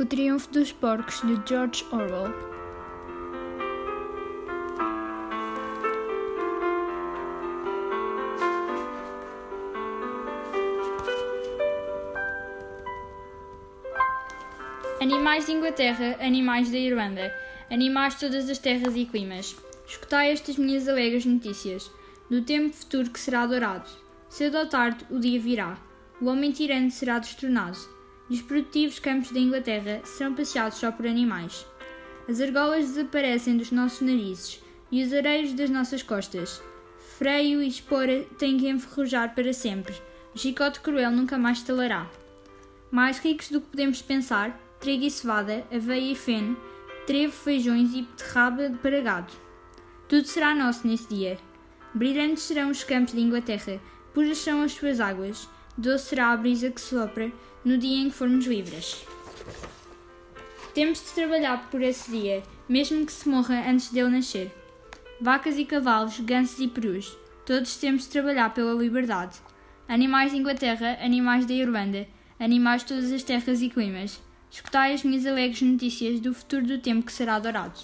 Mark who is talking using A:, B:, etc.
A: O Triunfo dos Porcos de George Orwell. Animais de Inglaterra, animais da Irlanda, animais de todas as terras e climas. Escutai estas minhas alegres notícias, do tempo futuro que será dourado. Cedo ou tarde o dia virá. O homem tirante será destronado os produtivos campos da Inglaterra serão passeados só por animais. As argolas desaparecem dos nossos narizes e os areios das nossas costas. Freio e espora têm que enferrujar para sempre. O chicote cruel nunca mais estalará. Mais ricos do que podemos pensar, trigo e cevada, aveia e feno, trevo, feijões e beterraba para gado. Tudo será nosso nesse dia. Brilhantes serão os campos de Inglaterra, puras são as suas águas, doce será a brisa que sopra no dia em que formos livres. Temos de trabalhar por esse dia, mesmo que se morra antes dele nascer. Vacas e cavalos, gansos e perus, todos temos de trabalhar pela liberdade. Animais de Inglaterra, animais da Irlanda, animais de todas as terras e climas, escutai as minhas alegres notícias do futuro do tempo que será dourado.